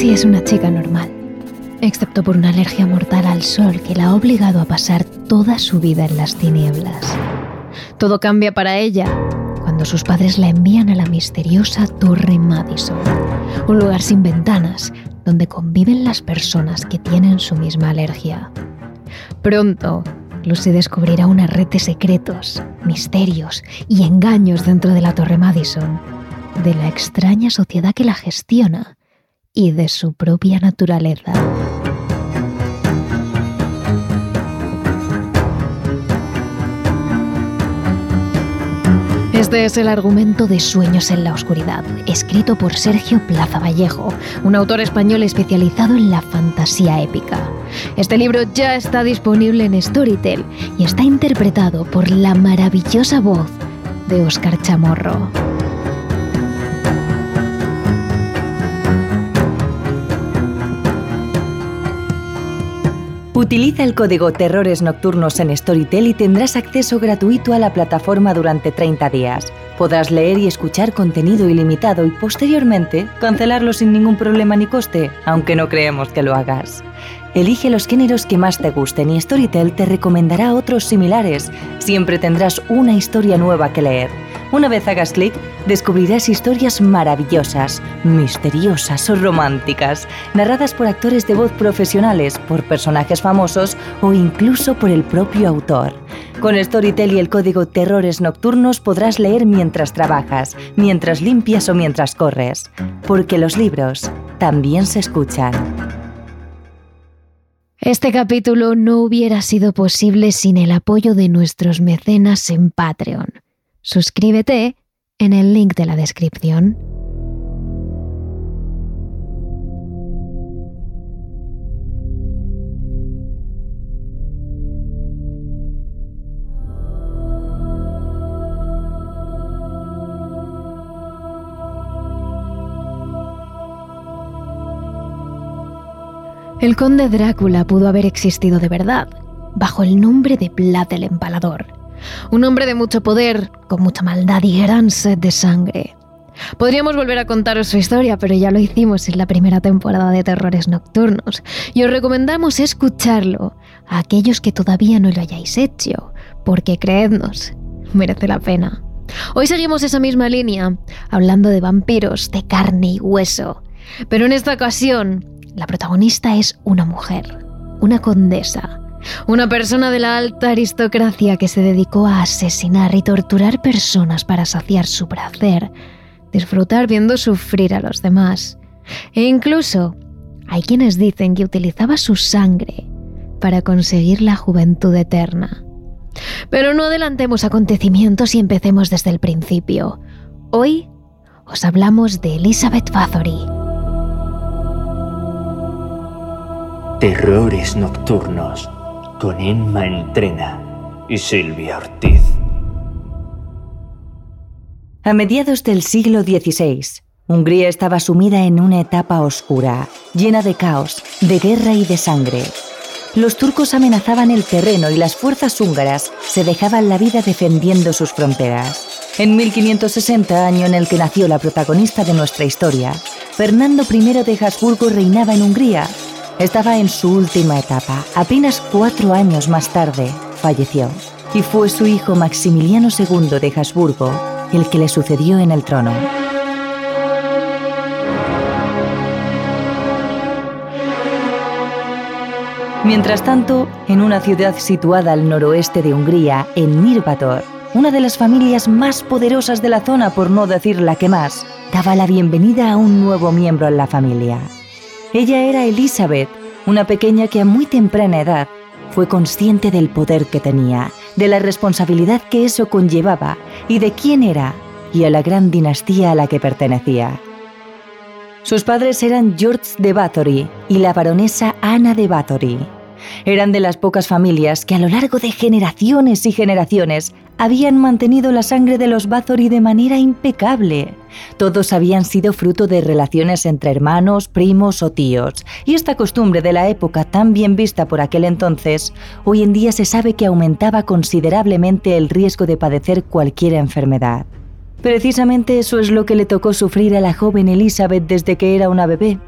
Lucy es una chica normal, excepto por una alergia mortal al sol que la ha obligado a pasar toda su vida en las tinieblas. Todo cambia para ella cuando sus padres la envían a la misteriosa Torre Madison, un lugar sin ventanas donde conviven las personas que tienen su misma alergia. Pronto, Lucy descubrirá una red de secretos, misterios y engaños dentro de la Torre Madison, de la extraña sociedad que la gestiona y de su propia naturaleza. Este es el argumento de Sueños en la Oscuridad, escrito por Sergio Plaza Vallejo, un autor español especializado en la fantasía épica. Este libro ya está disponible en Storytel y está interpretado por la maravillosa voz de Óscar Chamorro. Utiliza el código Terrores Nocturnos en Storytel y tendrás acceso gratuito a la plataforma durante 30 días. Podrás leer y escuchar contenido ilimitado y posteriormente cancelarlo sin ningún problema ni coste, aunque no creemos que lo hagas. Elige los géneros que más te gusten y Storytel te recomendará otros similares. Siempre tendrás una historia nueva que leer. Una vez hagas clic, descubrirás historias maravillosas, misteriosas o románticas, narradas por actores de voz profesionales, por personajes famosos o incluso por el propio autor. Con Storytel y el código Terrores Nocturnos podrás leer mientras trabajas, mientras limpias o mientras corres, porque los libros también se escuchan. Este capítulo no hubiera sido posible sin el apoyo de nuestros mecenas en Patreon. Suscríbete en el link de la descripción. El conde Drácula pudo haber existido de verdad, bajo el nombre de Vlad el Empalador. Un hombre de mucho poder, con mucha maldad y gran sed de sangre. Podríamos volver a contaros su historia, pero ya lo hicimos en la primera temporada de Terrores Nocturnos, y os recomendamos escucharlo a aquellos que todavía no lo hayáis hecho, porque creednos, merece la pena. Hoy seguimos esa misma línea, hablando de vampiros de carne y hueso, pero en esta ocasión la protagonista es una mujer, una condesa, una persona de la alta aristocracia que se dedicó a asesinar y torturar personas para saciar su placer, disfrutar viendo sufrir a los demás. E incluso hay quienes dicen que utilizaba su sangre para conseguir la juventud eterna. Pero no adelantemos acontecimientos y empecemos desde el principio. Hoy os hablamos de Elizabeth Bathory. Terrores Nocturnos con Emma Entrena y Silvia Ortiz. A mediados del siglo XVI, Hungría estaba sumida en una etapa oscura, llena de caos, de guerra y de sangre. Los turcos amenazaban el terreno y las fuerzas húngaras se dejaban la vida defendiendo sus fronteras. En 1560, año en el que nació la protagonista de nuestra historia, Fernando I de Habsburgo reinaba en Hungría estaba en su última etapa. Apenas cuatro años más tarde falleció y fue su hijo Maximiliano II de Habsburgo el que le sucedió en el trono. Mientras tanto, en una ciudad situada al noroeste de Hungría, en Mirbator, una de las familias más poderosas de la zona, por no decir la que más, daba la bienvenida a un nuevo miembro en la familia. Ella era Elizabeth, una pequeña que a muy temprana edad fue consciente del poder que tenía, de la responsabilidad que eso conllevaba y de quién era y a la gran dinastía a la que pertenecía. Sus padres eran George de Bathory y la baronesa Ana de Bathory. Eran de las pocas familias que a lo largo de generaciones y generaciones habían mantenido la sangre de los Bathory de manera impecable. Todos habían sido fruto de relaciones entre hermanos, primos o tíos, y esta costumbre de la época tan bien vista por aquel entonces, hoy en día se sabe que aumentaba considerablemente el riesgo de padecer cualquier enfermedad. Precisamente eso es lo que le tocó sufrir a la joven Elizabeth desde que era una bebé.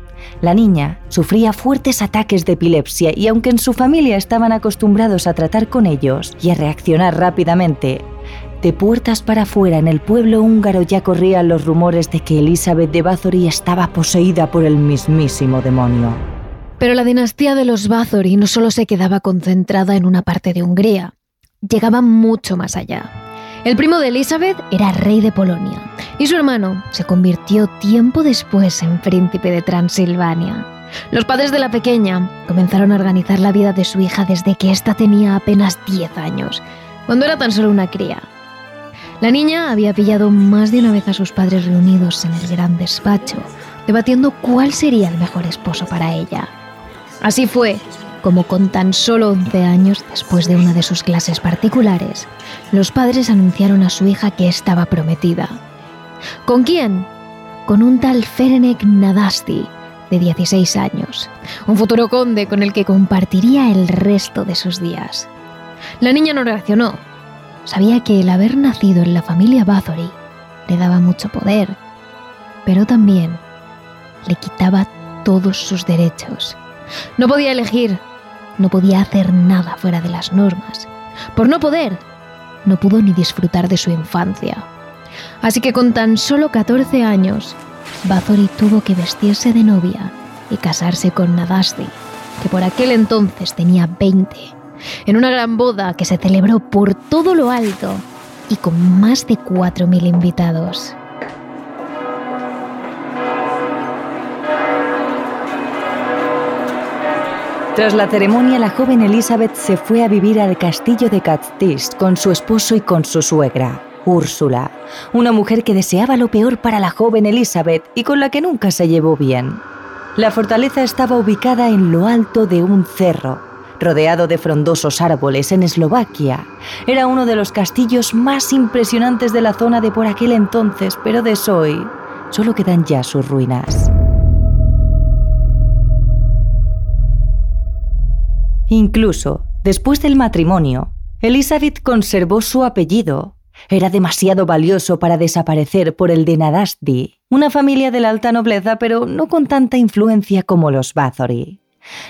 La niña sufría fuertes ataques de epilepsia y aunque en su familia estaban acostumbrados a tratar con ellos y a reaccionar rápidamente, de puertas para afuera en el pueblo húngaro ya corrían los rumores de que Elizabeth de Bathory estaba poseída por el mismísimo demonio. Pero la dinastía de los Bathory no solo se quedaba concentrada en una parte de Hungría, llegaba mucho más allá. El primo de Elizabeth era rey de Polonia y su hermano se convirtió tiempo después en príncipe de Transilvania. Los padres de la pequeña comenzaron a organizar la vida de su hija desde que ésta tenía apenas 10 años, cuando era tan solo una cría. La niña había pillado más de una vez a sus padres reunidos en el gran despacho, debatiendo cuál sería el mejor esposo para ella. Así fue como con tan solo 11 años después de una de sus clases particulares, los padres anunciaron a su hija que estaba prometida. ¿Con quién? Con un tal Ferenek Nadasti, de 16 años, un futuro conde con el que compartiría el resto de sus días. La niña no reaccionó. Sabía que el haber nacido en la familia Bathory le daba mucho poder, pero también le quitaba todos sus derechos. No podía elegir, no podía hacer nada fuera de las normas. Por no poder, no pudo ni disfrutar de su infancia. Así que con tan solo 14 años, Bathory tuvo que vestirse de novia y casarse con Nadasti, que por aquel entonces tenía 20, en una gran boda que se celebró por todo lo alto y con más de 4.000 invitados. Tras la ceremonia, la joven Elizabeth se fue a vivir al castillo de Catstist con su esposo y con su suegra, Úrsula, una mujer que deseaba lo peor para la joven Elizabeth y con la que nunca se llevó bien. La fortaleza estaba ubicada en lo alto de un cerro, rodeado de frondosos árboles en Eslovaquia. Era uno de los castillos más impresionantes de la zona de por aquel entonces, pero de hoy solo quedan ya sus ruinas. Incluso después del matrimonio, Elizabeth conservó su apellido. Era demasiado valioso para desaparecer por el de Nadasti, una familia de la alta nobleza, pero no con tanta influencia como los Bathory.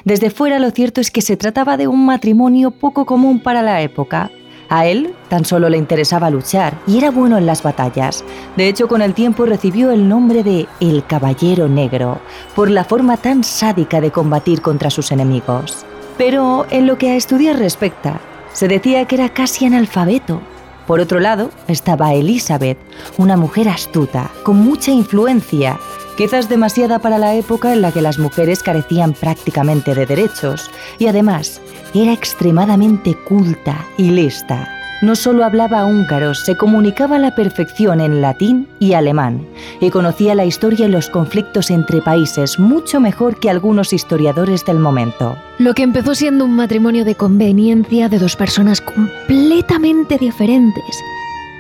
Desde fuera lo cierto es que se trataba de un matrimonio poco común para la época. A él tan solo le interesaba luchar y era bueno en las batallas. De hecho, con el tiempo recibió el nombre de El Caballero Negro, por la forma tan sádica de combatir contra sus enemigos. Pero en lo que a estudiar respecta, se decía que era casi analfabeto. Por otro lado, estaba Elizabeth, una mujer astuta, con mucha influencia, quizás demasiada para la época en la que las mujeres carecían prácticamente de derechos, y además era extremadamente culta y lista. No solo hablaba húngaro, se comunicaba a la perfección en latín y alemán, y conocía la historia y los conflictos entre países mucho mejor que algunos historiadores del momento. Lo que empezó siendo un matrimonio de conveniencia de dos personas completamente diferentes,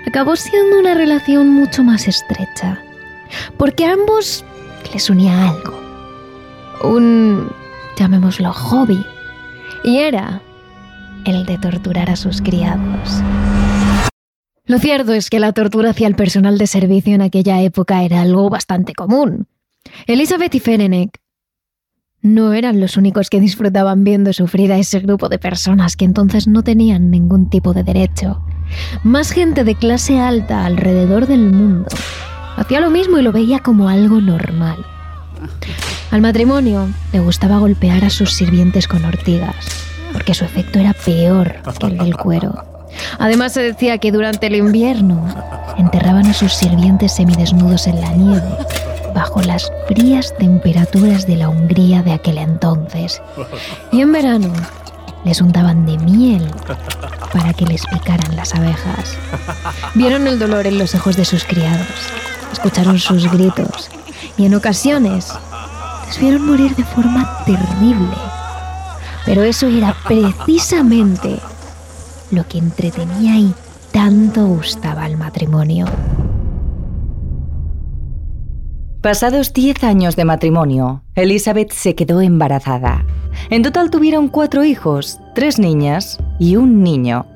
acabó siendo una relación mucho más estrecha, porque a ambos les unía algo, un, llamémoslo, hobby, y era el de torturar a sus criados. Lo cierto es que la tortura hacia el personal de servicio en aquella época era algo bastante común. Elizabeth y Ferenek no eran los únicos que disfrutaban viendo sufrir a ese grupo de personas que entonces no tenían ningún tipo de derecho. Más gente de clase alta alrededor del mundo hacía lo mismo y lo veía como algo normal. Al matrimonio le gustaba golpear a sus sirvientes con ortigas porque su efecto era peor que el del cuero. Además se decía que durante el invierno enterraban a sus sirvientes semidesnudos en la nieve, bajo las frías temperaturas de la Hungría de aquel entonces. Y en verano les untaban de miel para que les picaran las abejas. Vieron el dolor en los ojos de sus criados, escucharon sus gritos y en ocasiones les vieron morir de forma terrible pero eso era precisamente lo que entretenía y tanto gustaba al matrimonio. Pasados 10 años de matrimonio, Elizabeth se quedó embarazada. En total tuvieron cuatro hijos, tres niñas y un niño.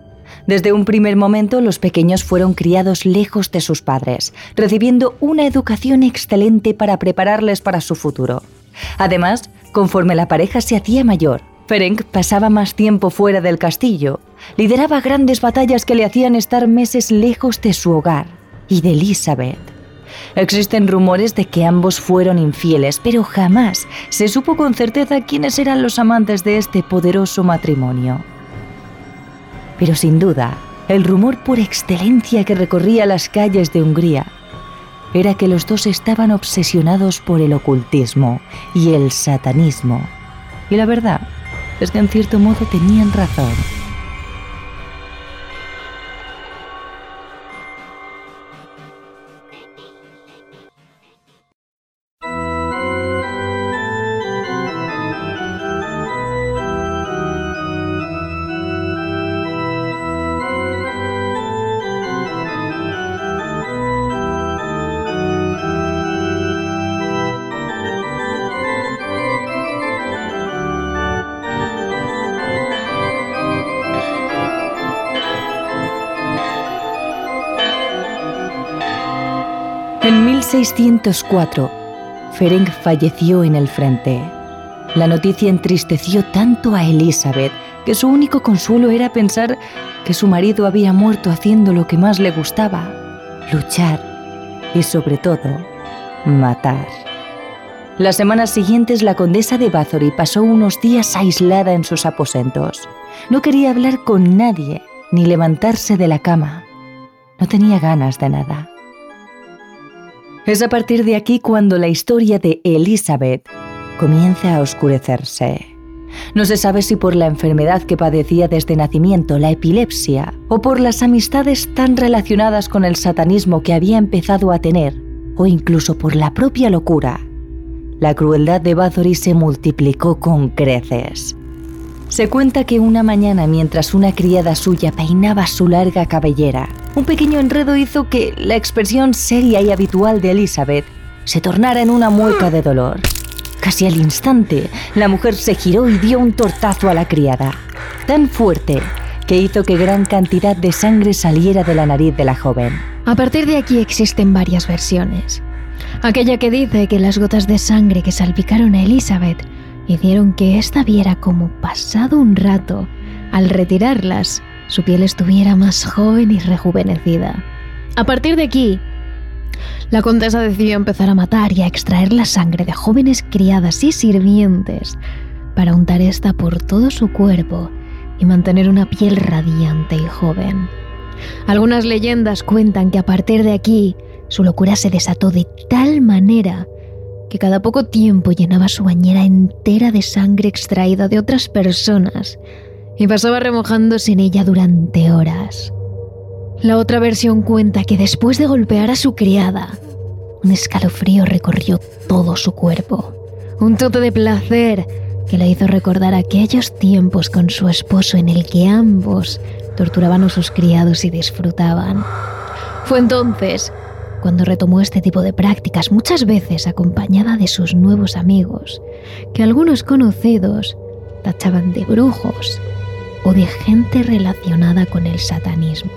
Desde un primer momento los pequeños fueron criados lejos de sus padres, recibiendo una educación excelente para prepararles para su futuro. Además, conforme la pareja se hacía mayor, Ferenc pasaba más tiempo fuera del castillo, lideraba grandes batallas que le hacían estar meses lejos de su hogar y de Elizabeth. Existen rumores de que ambos fueron infieles, pero jamás se supo con certeza quiénes eran los amantes de este poderoso matrimonio. Pero sin duda, el rumor por excelencia que recorría las calles de Hungría era que los dos estaban obsesionados por el ocultismo y el satanismo. Y la verdad es que en cierto modo tenían razón. 1604, Ferenc falleció en el frente. La noticia entristeció tanto a Elizabeth que su único consuelo era pensar que su marido había muerto haciendo lo que más le gustaba, luchar y sobre todo, matar. Las semanas siguientes la condesa de Bathory pasó unos días aislada en sus aposentos. No quería hablar con nadie ni levantarse de la cama. No tenía ganas de nada. Es a partir de aquí cuando la historia de Elizabeth comienza a oscurecerse. No se sabe si por la enfermedad que padecía desde nacimiento, la epilepsia, o por las amistades tan relacionadas con el satanismo que había empezado a tener, o incluso por la propia locura. La crueldad de Bathory se multiplicó con creces. Se cuenta que una mañana mientras una criada suya peinaba su larga cabellera, un pequeño enredo hizo que la expresión seria y habitual de Elizabeth se tornara en una mueca de dolor. Casi al instante, la mujer se giró y dio un tortazo a la criada, tan fuerte que hizo que gran cantidad de sangre saliera de la nariz de la joven. A partir de aquí existen varias versiones. Aquella que dice que las gotas de sangre que salpicaron a Elizabeth hicieron que ésta viera como pasado un rato, al retirarlas, su piel estuviera más joven y rejuvenecida. A partir de aquí, la condesa decidió empezar a matar y a extraer la sangre de jóvenes criadas y sirvientes para untar esta por todo su cuerpo y mantener una piel radiante y joven. Algunas leyendas cuentan que a partir de aquí su locura se desató de tal manera que cada poco tiempo llenaba su bañera entera de sangre extraída de otras personas y pasaba remojándose en ella durante horas. La otra versión cuenta que después de golpear a su criada, un escalofrío recorrió todo su cuerpo, un tote de placer que le hizo recordar aquellos tiempos con su esposo en el que ambos torturaban a sus criados y disfrutaban. Fue entonces cuando retomó este tipo de prácticas, muchas veces acompañada de sus nuevos amigos, que algunos conocidos tachaban de brujos o de gente relacionada con el satanismo.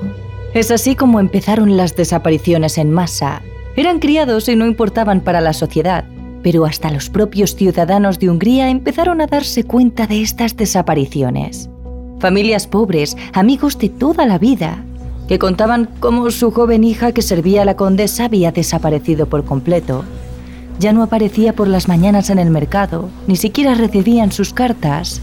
Es así como empezaron las desapariciones en masa. Eran criados y no importaban para la sociedad, pero hasta los propios ciudadanos de Hungría empezaron a darse cuenta de estas desapariciones. Familias pobres, amigos de toda la vida, que contaban cómo su joven hija que servía a la condesa había desaparecido por completo. Ya no aparecía por las mañanas en el mercado, ni siquiera recibían sus cartas.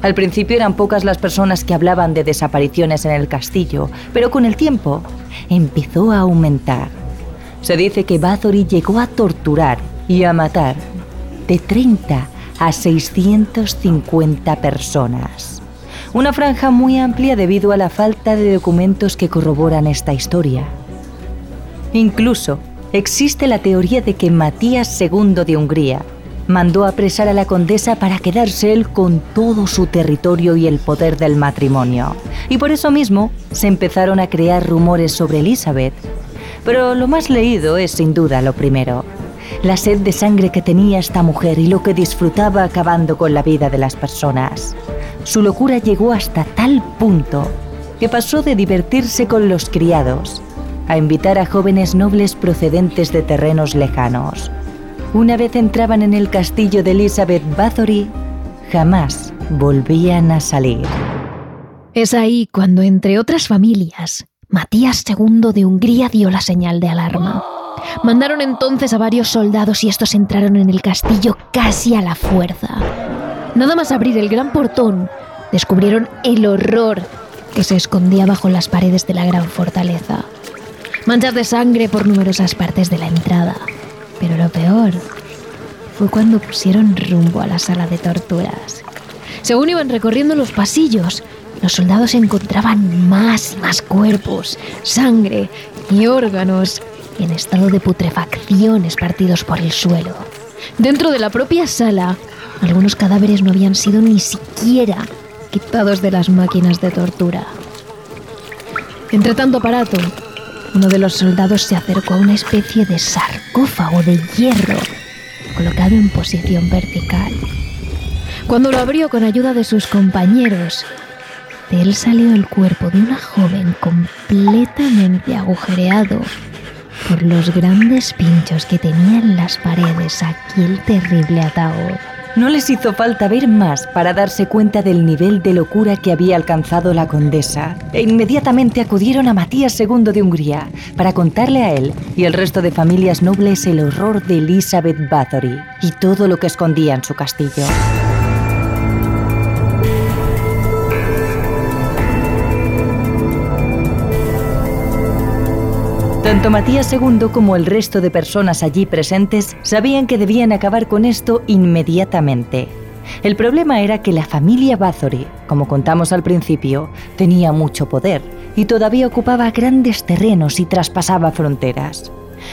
Al principio eran pocas las personas que hablaban de desapariciones en el castillo, pero con el tiempo empezó a aumentar. Se dice que Bathory llegó a torturar y a matar de 30 a 650 personas una franja muy amplia debido a la falta de documentos que corroboran esta historia. Incluso existe la teoría de que Matías II de Hungría mandó apresar a la condesa para quedarse él con todo su territorio y el poder del matrimonio. Y por eso mismo se empezaron a crear rumores sobre Elizabeth. Pero lo más leído es sin duda lo primero. La sed de sangre que tenía esta mujer y lo que disfrutaba acabando con la vida de las personas su locura llegó hasta tal punto que pasó de divertirse con los criados a invitar a jóvenes nobles procedentes de terrenos lejanos. Una vez entraban en el castillo de Elizabeth Bathory, jamás volvían a salir. Es ahí cuando, entre otras familias, Matías II de Hungría dio la señal de alarma. Mandaron entonces a varios soldados y estos entraron en el castillo casi a la fuerza. Nada más abrir el gran portón, descubrieron el horror que se escondía bajo las paredes de la gran fortaleza. Manchas de sangre por numerosas partes de la entrada. Pero lo peor fue cuando pusieron rumbo a la sala de torturas. Según iban recorriendo los pasillos, los soldados encontraban más y más cuerpos, sangre y órganos en estado de putrefacción espartidos por el suelo. Dentro de la propia sala, algunos cadáveres no habían sido ni siquiera quitados de las máquinas de tortura. Entre tanto aparato, uno de los soldados se acercó a una especie de sarcófago de hierro colocado en posición vertical. Cuando lo abrió con ayuda de sus compañeros, de él salió el cuerpo de una joven completamente agujereado por los grandes pinchos que tenía en las paredes aquel terrible ataúd. No les hizo falta ver más para darse cuenta del nivel de locura que había alcanzado la condesa e inmediatamente acudieron a Matías II de Hungría para contarle a él y el resto de familias nobles el horror de Elizabeth Bathory y todo lo que escondía en su castillo. Tanto Matías II como el resto de personas allí presentes sabían que debían acabar con esto inmediatamente. El problema era que la familia Bathory, como contamos al principio, tenía mucho poder y todavía ocupaba grandes terrenos y traspasaba fronteras.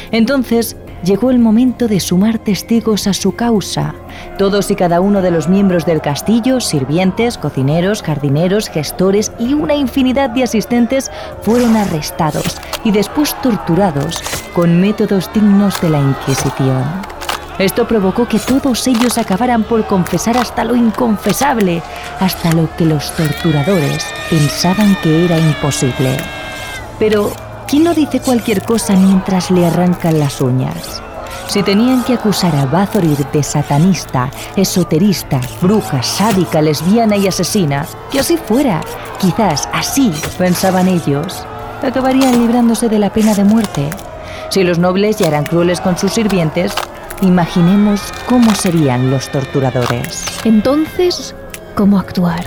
Entonces llegó el momento de sumar testigos a su causa. Todos y cada uno de los miembros del castillo, sirvientes, cocineros, jardineros, gestores y una infinidad de asistentes fueron arrestados y después torturados con métodos dignos de la Inquisición. Esto provocó que todos ellos acabaran por confesar hasta lo inconfesable, hasta lo que los torturadores pensaban que era imposible. Pero ¿Quién no dice cualquier cosa mientras le arrancan las uñas? Si tenían que acusar a Bathory de satanista, esoterista, bruja, sádica, lesbiana y asesina, que así fuera, quizás así, pensaban ellos, acabarían librándose de la pena de muerte. Si los nobles ya eran crueles con sus sirvientes, imaginemos cómo serían los torturadores. Entonces, ¿cómo actuar?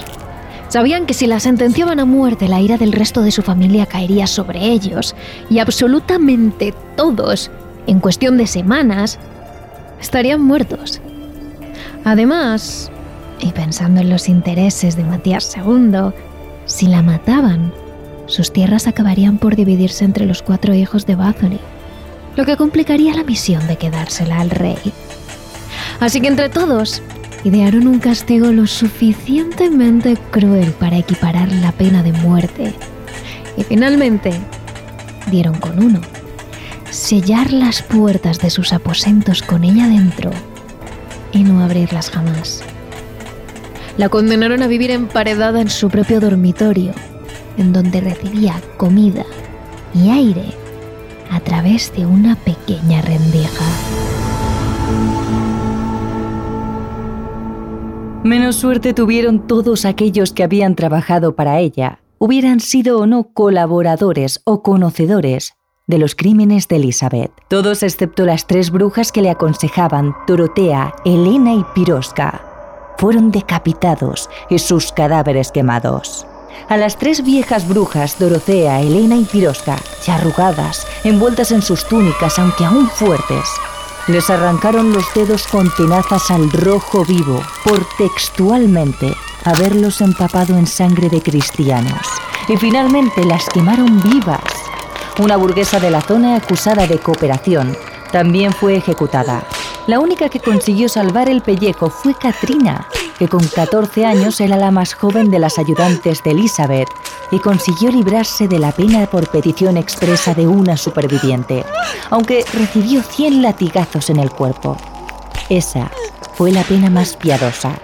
Sabían que si la sentenciaban a muerte, la ira del resto de su familia caería sobre ellos, y absolutamente todos, en cuestión de semanas, estarían muertos. Además, y pensando en los intereses de Matías II, si la mataban, sus tierras acabarían por dividirse entre los cuatro hijos de Bathory, lo que complicaría la misión de quedársela al rey. Así que entre todos idearon un castigo lo suficientemente cruel para equiparar la pena de muerte. Y finalmente dieron con uno. Sellar las puertas de sus aposentos con ella dentro y no abrirlas jamás. La condenaron a vivir emparedada en su propio dormitorio, en donde recibía comida y aire a través de una pequeña rendija. Menos suerte tuvieron todos aquellos que habían trabajado para ella, hubieran sido o no colaboradores o conocedores de los crímenes de Elizabeth. Todos excepto las tres brujas que le aconsejaban, Dorotea, Elena y Pirosca, fueron decapitados y sus cadáveres quemados. A las tres viejas brujas, Dorotea, Elena y Pirosca, ya arrugadas, envueltas en sus túnicas, aunque aún fuertes, les arrancaron los dedos con tenazas al rojo vivo por textualmente haberlos empapado en sangre de cristianos. Y finalmente las quemaron vivas. Una burguesa de la zona acusada de cooperación también fue ejecutada. La única que consiguió salvar el pellejo fue Katrina, que con 14 años era la más joven de las ayudantes de Elizabeth y consiguió librarse de la pena por petición expresa de una superviviente, aunque recibió 100 latigazos en el cuerpo. Esa fue la pena más piadosa.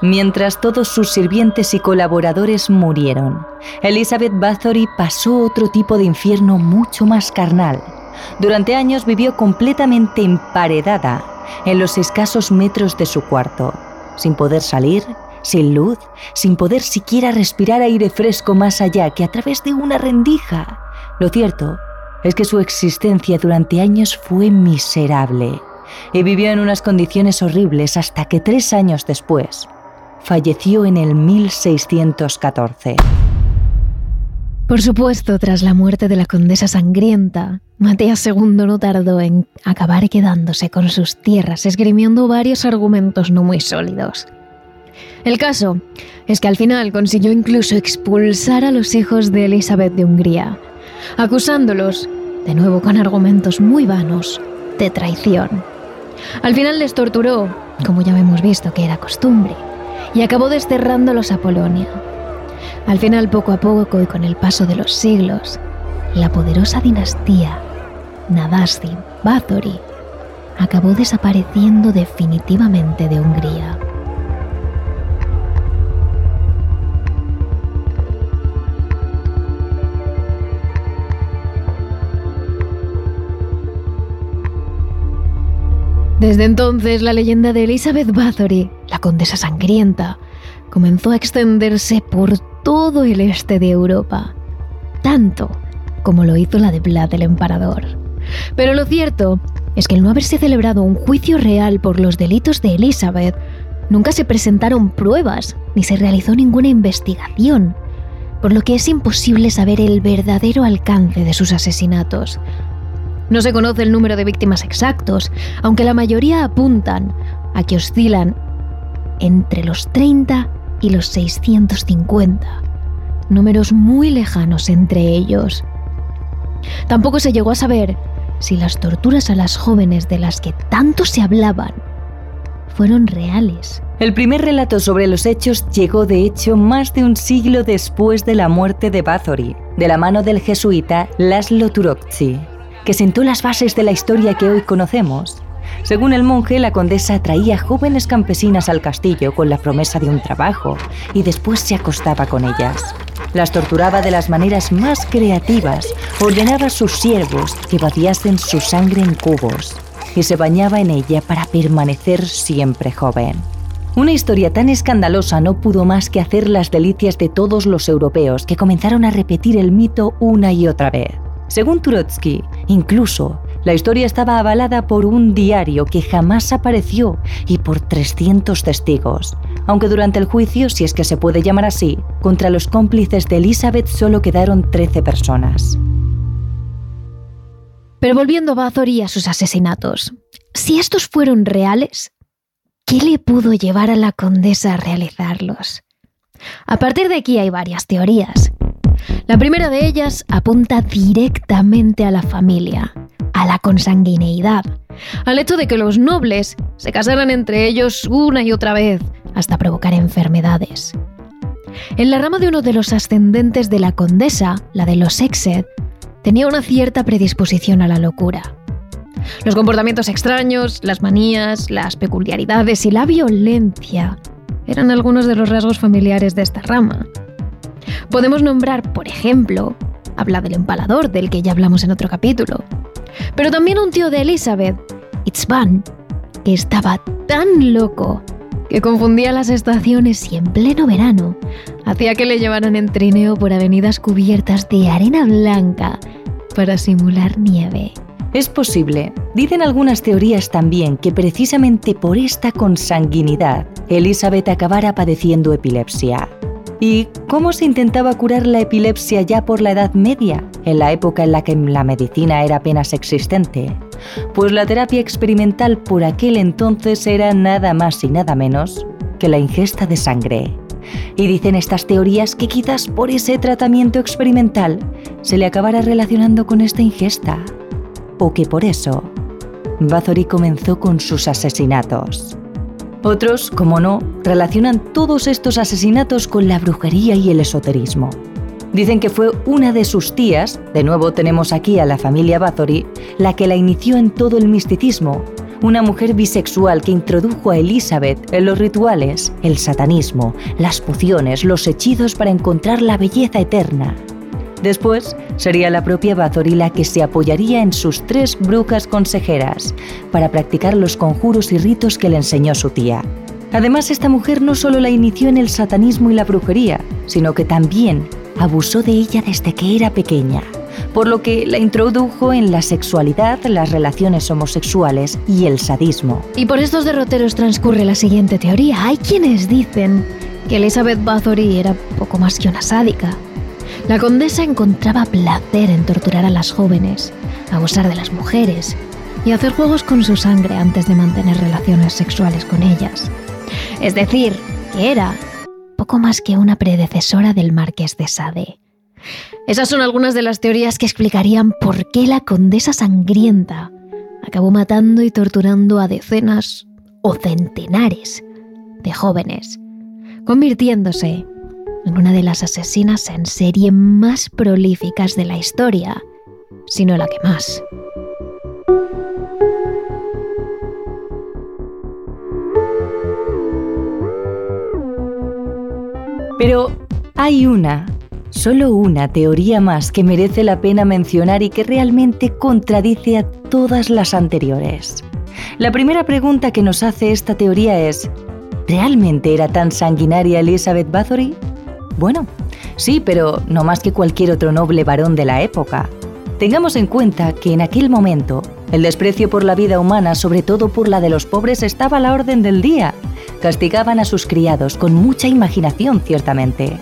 Mientras todos sus sirvientes y colaboradores murieron, Elizabeth Bathory pasó otro tipo de infierno mucho más carnal Durante años vivió completamente emparedada en los escasos metros de su cuarto, sin poder salir, sin luz, sin poder siquiera respirar aire fresco más allá que a través de una rendija. Lo cierto es que su existencia durante años fue miserable y vivió en unas condiciones horribles hasta que tres años después falleció en el 1614. Por supuesto, tras la muerte de la condesa sangrienta, Matías II no tardó en acabar quedándose con sus tierras, esgrimiendo varios argumentos no muy sólidos. El caso es que al final consiguió incluso expulsar a los hijos de Elizabeth de Hungría, acusándolos, de nuevo con argumentos muy vanos, de traición. Al final les torturó, como ya hemos visto que era costumbre, y acabó desterrándolos a Polonia. Al final, poco a poco y con el paso de los siglos, la poderosa dinastía Nadasti Bathory acabó desapareciendo definitivamente de Hungría. Desde entonces, la leyenda de Elizabeth Bathory, la condesa sangrienta, comenzó a extenderse por todo el este de Europa, tanto como lo hizo la de Vlad el Emperador. Pero lo cierto es que al no haberse celebrado un juicio real por los delitos de Elizabeth, nunca se presentaron pruebas ni se realizó ninguna investigación, por lo que es imposible saber el verdadero alcance de sus asesinatos, no se conoce el número de víctimas exactos, aunque la mayoría apuntan a que oscilan entre los 30 y los 650, números muy lejanos entre ellos. Tampoco se llegó a saber si las torturas a las jóvenes de las que tanto se hablaban fueron reales. El primer relato sobre los hechos llegó de hecho más de un siglo después de la muerte de Bathory, de la mano del jesuita Laszlo Turokci que sentó las bases de la historia que hoy conocemos. Según el monje, la condesa traía jóvenes campesinas al castillo con la promesa de un trabajo y después se acostaba con ellas. Las torturaba de las maneras más creativas, ordenaba a sus siervos que vaciasen su sangre en cubos y se bañaba en ella para permanecer siempre joven. Una historia tan escandalosa no pudo más que hacer las delicias de todos los europeos que comenzaron a repetir el mito una y otra vez. Según Turotsky, incluso la historia estaba avalada por un diario que jamás apareció y por 300 testigos, aunque durante el juicio, si es que se puede llamar así, contra los cómplices de Elizabeth solo quedaron 13 personas. Pero volviendo a Bathory a sus asesinatos, si estos fueron reales, ¿qué le pudo llevar a la condesa a realizarlos? A partir de aquí hay varias teorías. La primera de ellas apunta directamente a la familia, a la consanguineidad, al hecho de que los nobles se casaran entre ellos una y otra vez hasta provocar enfermedades. En la rama de uno de los ascendentes de la condesa, la de los Exed, tenía una cierta predisposición a la locura. Los comportamientos extraños, las manías, las peculiaridades y la violencia eran algunos de los rasgos familiares de esta rama. Podemos nombrar, por ejemplo, habla del empalador, del que ya hablamos en otro capítulo, pero también un tío de Elizabeth, Itzvan, que estaba tan loco que confundía las estaciones y en pleno verano hacía que le llevaran en trineo por avenidas cubiertas de arena blanca para simular nieve. Es posible, dicen algunas teorías también, que precisamente por esta consanguinidad Elizabeth acabara padeciendo epilepsia. ¿Y cómo se intentaba curar la epilepsia ya por la Edad Media, en la época en la que la medicina era apenas existente? Pues la terapia experimental por aquel entonces era nada más y nada menos que la ingesta de sangre. Y dicen estas teorías que quizás por ese tratamiento experimental se le acabara relacionando con esta ingesta. O que por eso Bathory comenzó con sus asesinatos. Otros, como no, relacionan todos estos asesinatos con la brujería y el esoterismo. Dicen que fue una de sus tías, de nuevo tenemos aquí a la familia Bathory, la que la inició en todo el misticismo, una mujer bisexual que introdujo a Elizabeth en los rituales, el satanismo, las pociones, los hechizos para encontrar la belleza eterna. Después sería la propia Bathory la que se apoyaría en sus tres brujas consejeras para practicar los conjuros y ritos que le enseñó su tía. Además, esta mujer no solo la inició en el satanismo y la brujería, sino que también abusó de ella desde que era pequeña, por lo que la introdujo en la sexualidad, las relaciones homosexuales y el sadismo. Y por estos derroteros transcurre la siguiente teoría. Hay quienes dicen que Elizabeth Bathory era poco más que una sádica. La condesa encontraba placer en torturar a las jóvenes, abusar de las mujeres y hacer juegos con su sangre antes de mantener relaciones sexuales con ellas. Es decir, que era poco más que una predecesora del marqués de Sade. Esas son algunas de las teorías que explicarían por qué la condesa sangrienta acabó matando y torturando a decenas o centenares de jóvenes, convirtiéndose en una de las asesinas en serie más prolíficas de la historia, si no la que más. Pero hay una, solo una teoría más que merece la pena mencionar y que realmente contradice a todas las anteriores. La primera pregunta que nos hace esta teoría es, ¿realmente era tan sanguinaria Elizabeth Bathory? Bueno, sí, pero no más que cualquier otro noble varón de la época. Tengamos en cuenta que en aquel momento el desprecio por la vida humana, sobre todo por la de los pobres, estaba a la orden del día castigaban a sus criados con mucha imaginación, ciertamente.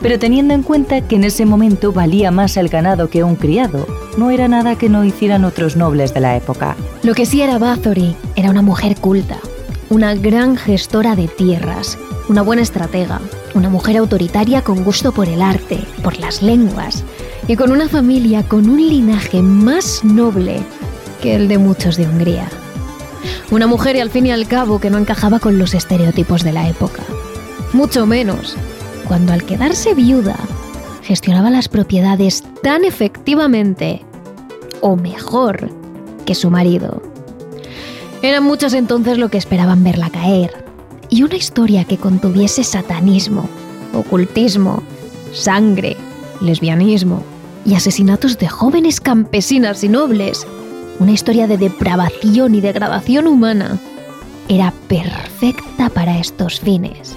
Pero teniendo en cuenta que en ese momento valía más el ganado que un criado, no era nada que no hicieran otros nobles de la época. Lo que sí era Bathory era una mujer culta, una gran gestora de tierras, una buena estratega, una mujer autoritaria con gusto por el arte, por las lenguas y con una familia con un linaje más noble que el de muchos de Hungría. Una mujer y al fin y al cabo que no encajaba con los estereotipos de la época. Mucho menos cuando al quedarse viuda gestionaba las propiedades tan efectivamente o mejor que su marido. Eran muchos entonces lo que esperaban verla caer. Y una historia que contuviese satanismo, ocultismo, sangre, lesbianismo y asesinatos de jóvenes campesinas y nobles una historia de depravación y degradación humana, era perfecta para estos fines.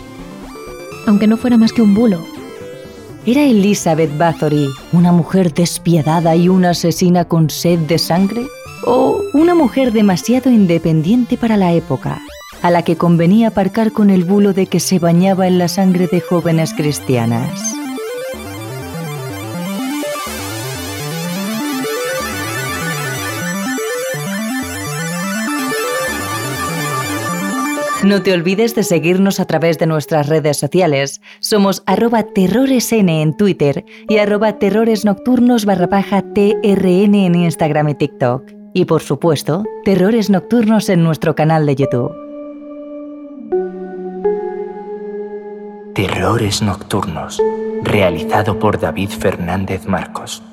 Aunque no fuera más que un bulo. ¿Era Elizabeth Bathory una mujer despiadada y una asesina con sed de sangre? ¿O una mujer demasiado independiente para la época, a la que convenía aparcar con el bulo de que se bañaba en la sangre de jóvenes cristianas? No te olvides de seguirnos a través de nuestras redes sociales. Somos arroba terroresn en Twitter y arroba terroresnocturnos barra baja TRN en Instagram y TikTok. Y por supuesto, Terrores Nocturnos en nuestro canal de YouTube. Terrores Nocturnos, realizado por David Fernández Marcos.